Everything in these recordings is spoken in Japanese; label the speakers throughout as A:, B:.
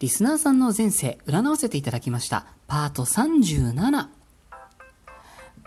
A: リスナーさんの前世占わせていただきました。パート37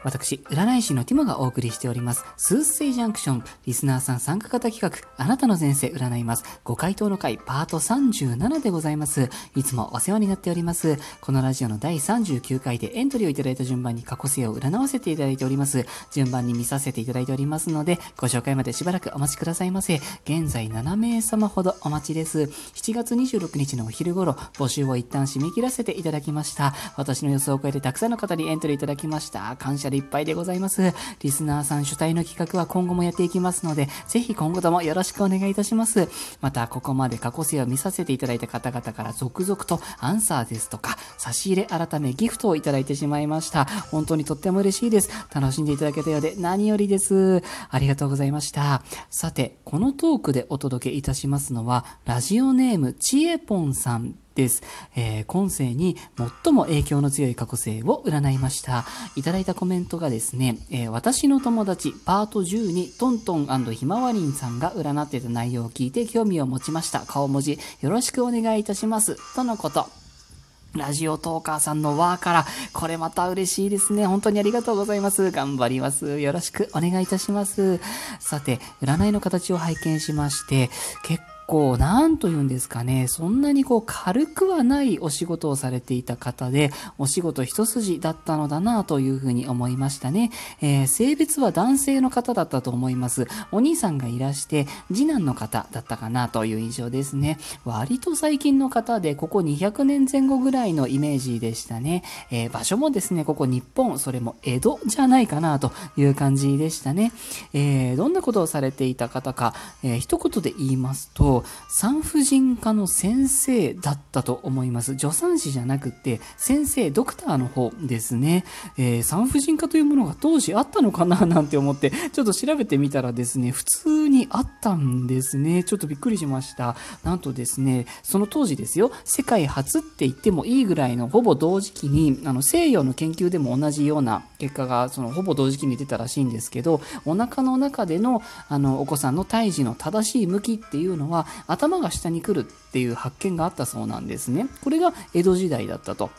A: 私、占い師のティモがお送りしております、スースセイジャンクション、リスナーさん参加型企画、あなたの前世占います、ご回答の回、パート37でございます。いつもお世話になっております。このラジオの第39回でエントリーをいただいた順番に過去性を占わせていただいております。順番に見させていただいておりますので、ご紹介までしばらくお待ちくださいませ。現在7名様ほどお待ちです。7月26日のお昼頃、募集を一旦締め切らせていただきました。私の予想を超えてたくさんの方にエントリーいただきました。感謝でいっぱいでございます。リスナーさん主体の企画は今後もやっていきますので、ぜひ今後ともよろしくお願いいたします。また、ここまで過去性を見させていただいた方々から続々とアンサーですとか、差し入れ改めギフトをいただいてしまいました。本当にとっても嬉しいです。楽しんでいただけたようで何よりです。ありがとうございました。さて、このトークでお届けいたしますのは、ラジオネームちえぽんさんです。えー、今世に最も影響の強い過去性を占いました。いただいたコメントがですね、えー、私の友達パート10にトントンひまわりんさんが占ってた内容を聞いて興味を持ちました。顔文字よろしくお願いいたします。とのこと。ラジオトーカーさんの輪から、これまた嬉しいですね。本当にありがとうございます。頑張ります。よろしくお願いいたします。さて、占いの形を拝見しまして、結構、なんと言うんですかね、そんなにこう軽くはないお仕事をされていた方で、お仕事一筋だったのだなというふうに思いましたね。えー、性別は男性の方だったと思います。お兄さんがいらして、次男の方だったかなという印象ですね。割と最近の方で、ここ200年前後ぐらいのイメージでしたね。えー、場所もですね、ここ日本、それも江戸じゃないかなという感じでしたね。えー、どんなことをされていた方か、えー、一言で言いますと、産婦人科の先生だったと思います。助産師じゃなくて、先生、ドクターの方ですね。えー、産婦人科というものが当時あったのかななんて思って、ちょっと調べてみたらですね、普通にあったんですね。ちょっとびっくりしました。なんとですね、その当時ですよ、世界初って言ってもいいぐらいのほぼ同時期に、あの西洋の研究でも同じような結果が、そのほぼ同時期に出たらしいんですけど、お腹の中でのあのお子さんの胎児の正しい向きっていうのは、頭が下に来るっていう発見があったそうなんですね。これが江戸時代だったと。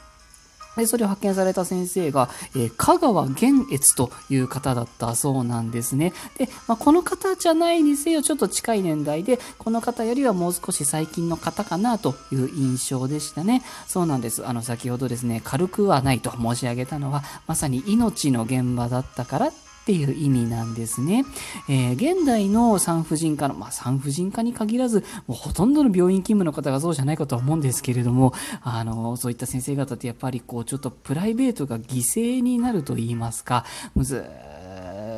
A: で、それを発見された先生が、えー、香川玄越という方だったそうなんですね。で、まあ、この方じゃないにせよ、ちょっと近い年代で、この方よりはもう少し最近の方かなという印象でしたね。そうなんです。あの、先ほどですね、軽くはないと申し上げたのは、まさに命の現場だったからっていう意味なんですね。えー、現代の産婦人科の、まあ、産婦人科に限らず、もうほとんどの病院勤務の方がそうじゃないかとは思うんですけれども、あの、そういった先生方ってやっぱりこう、ちょっとプライベートが犠牲になると言いますか、ず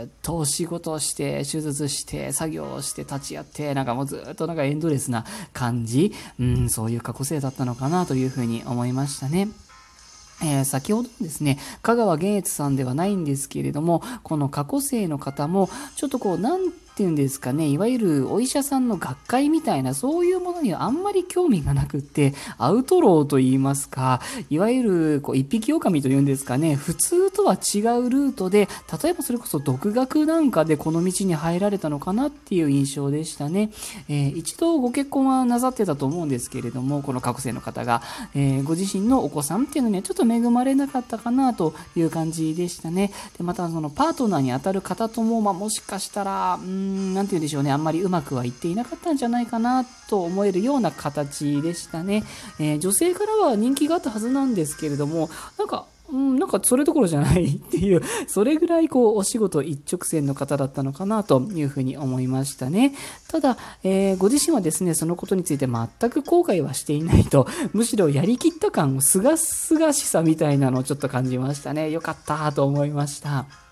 A: っと仕事をして、手術して、作業をして、立ち会って、なんかもうずっとなんかエンドレスな感じ、うん、そういう過去性だったのかなというふうに思いましたね。えー、先ほどですね、香川玄越さんではないんですけれども、この過去生の方も、ちょっとこう、なんていうんですかね、いわゆるお医者さんの学会みたいな、そういうものにはあんまり興味がなくって、アウトローと言いますか、いわゆるこう一匹狼というんですかね、普通とは違うルートで、例えばそれこそ独学なんかでこの道に入られたのかなっていう印象でしたね。えー、一度ご結婚はなさってたと思うんですけれども、この過去生の方が、えー、ご自身のお子さんっていうのにはちょっと恵まれなかったかなという感じでしたね。でまたそのパートナーに当たる方とも、まあ、もしかしたら、うん、なんて言うんでしょうね、あんまりうまくはいっていなかったんじゃないかなと思えるような形でしたね。えー、女性からは人気があったはずなんですけれども、なんか、うん、なんかそれどころじゃないっていう、それぐらいこうお仕事一直線の方だったのかなというふうに思いましたね。ただ、えー、ご自身はですね、そのことについて全く後悔はしていないと、むしろやりきった感、すがすがしさみたいなのをちょっと感じましたね。よかったと思いました。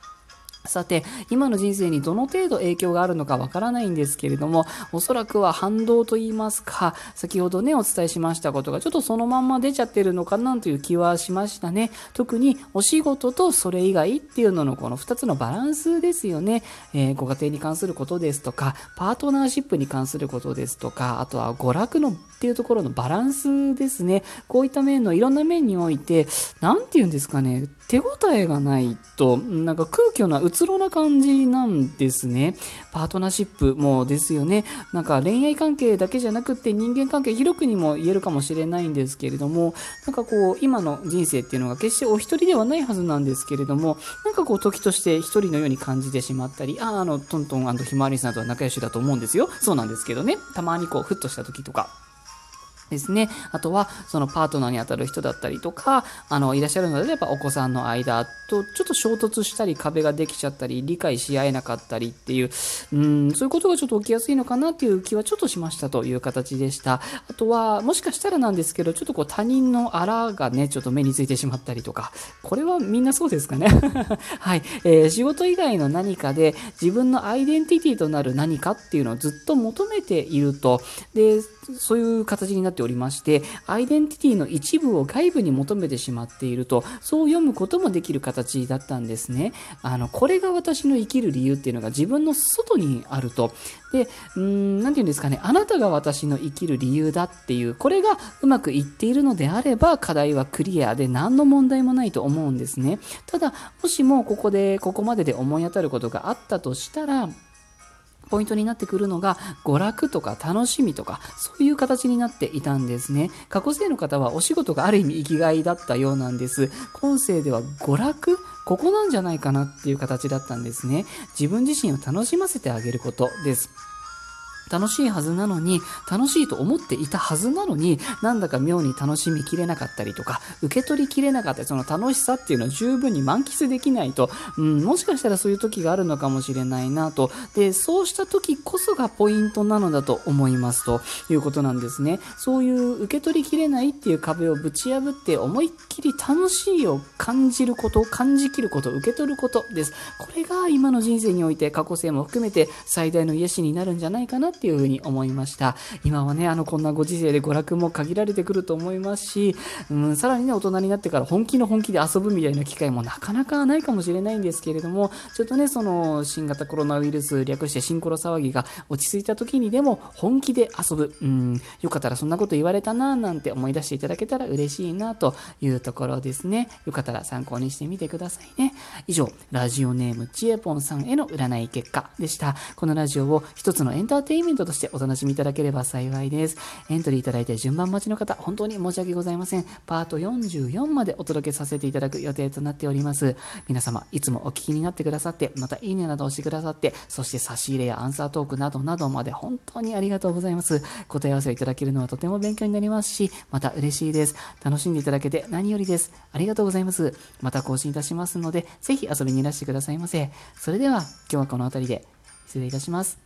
A: さて、今の人生にどの程度影響があるのかわからないんですけれども、おそらくは反動と言いますか、先ほどね、お伝えしましたことがちょっとそのまんま出ちゃってるのかなという気はしましたね。特にお仕事とそれ以外っていうののこの2つのバランスですよね。えー、ご家庭に関することですとか、パートナーシップに関することですとか、あとは娯楽のっていうところのバランスですね。こういった面のいろんな面において、なんて言うんですかね、手応えがないと、なんか空虚な、つろな感じなんですね。パートナーシップもですよね。なんか恋愛関係だけじゃなくって人間関係広くにも言えるかもしれないんですけれども、なんかこう、今の人生っていうのが決してお一人ではないはずなんですけれども、なんかこう、時として一人のように感じてしまったり、あ、あの、トントンひまわりさんとは仲良しだと思うんですよ。そうなんですけどね。たまにこう、ふっとした時とか。ですね。あとは、そのパートナーに当たる人だったりとか、あの、いらっしゃるのであればお子さんの間とちょっと衝突したり壁ができちゃったり、理解し合えなかったりっていう、うん、そういうことがちょっと起きやすいのかなっていう気はちょっとしましたという形でした。あとは、もしかしたらなんですけど、ちょっとこう他人のあらがね、ちょっと目についてしまったりとか、これはみんなそうですかね。はい、えー、仕事以外の何かで自分のアイデンティティとなる何かっていうのをずっと求めていると、で、そういう形になっておりまして、アイデンティティの一部を外部に求めてしまっていると、そう読むこともできる形だったんですね。あの、これが私の生きる理由っていうのが自分の外にあると。で、うん、なて言うんですかね、あなたが私の生きる理由だっていう、これがうまくいっているのであれば、課題はクリアで何の問題もないと思うんですね。ただ、もしもここで、ここまでで思い当たることがあったとしたら、ポイントになってくるのが娯楽とか楽しみとかそういう形になっていたんですね。過去生の方はお仕事がある意味生きがいだったようなんです。今世では娯楽ここなんじゃないかなっていう形だったんですね。自分自身を楽しませてあげることです。楽しいはずなのに、楽しいと思っていたはずなのに、なんだか妙に楽しみきれなかったりとか、受け取りきれなかったり、その楽しさっていうのを十分に満喫できないと、うん、もしかしたらそういう時があるのかもしれないなと。で、そうした時こそがポイントなのだと思いますということなんですね。そういう受け取りきれないっていう壁をぶち破って思いっきり楽しいを感じること、感じきること、受け取ることです。これが今の人生において過去性も含めて最大の癒しになるんじゃないかなっていうふうに思いました。今はね、あの、こんなご時世で娯楽も限られてくると思いますし、うん、さらにね、大人になってから本気の本気で遊ぶみたいな機会もなかなかないかもしれないんですけれども、ちょっとね、その、新型コロナウイルス、略してシンコロ騒ぎが落ち着いた時にでも本気で遊ぶ。うん、よかったらそんなこと言われたな、なんて思い出していただけたら嬉しいな、というところですね。よかったら参考にしてみてくださいね。以上、ラジオネームちえぽんさんへの占い結果でした。このラジオを一つのエンターテインメントとしてお楽しみいただければ幸いです。エントリーいただいて順番待ちの方、本当に申し訳ございません。パート44までお届けさせていただく予定となっております。皆様、いつもお聞きになってくださって、またいいねなど押してくださって、そして差し入れやアンサートークなどなどまで本当にありがとうございます。答え合わせをいただけるのはとても勉強になりますし、また嬉しいです。楽しんでいただけて何よりです。ありがとうございます。また更新いたしますので、ぜひ遊びにいらしてくださいませ。それでは、今日はこの辺りで失礼いたします。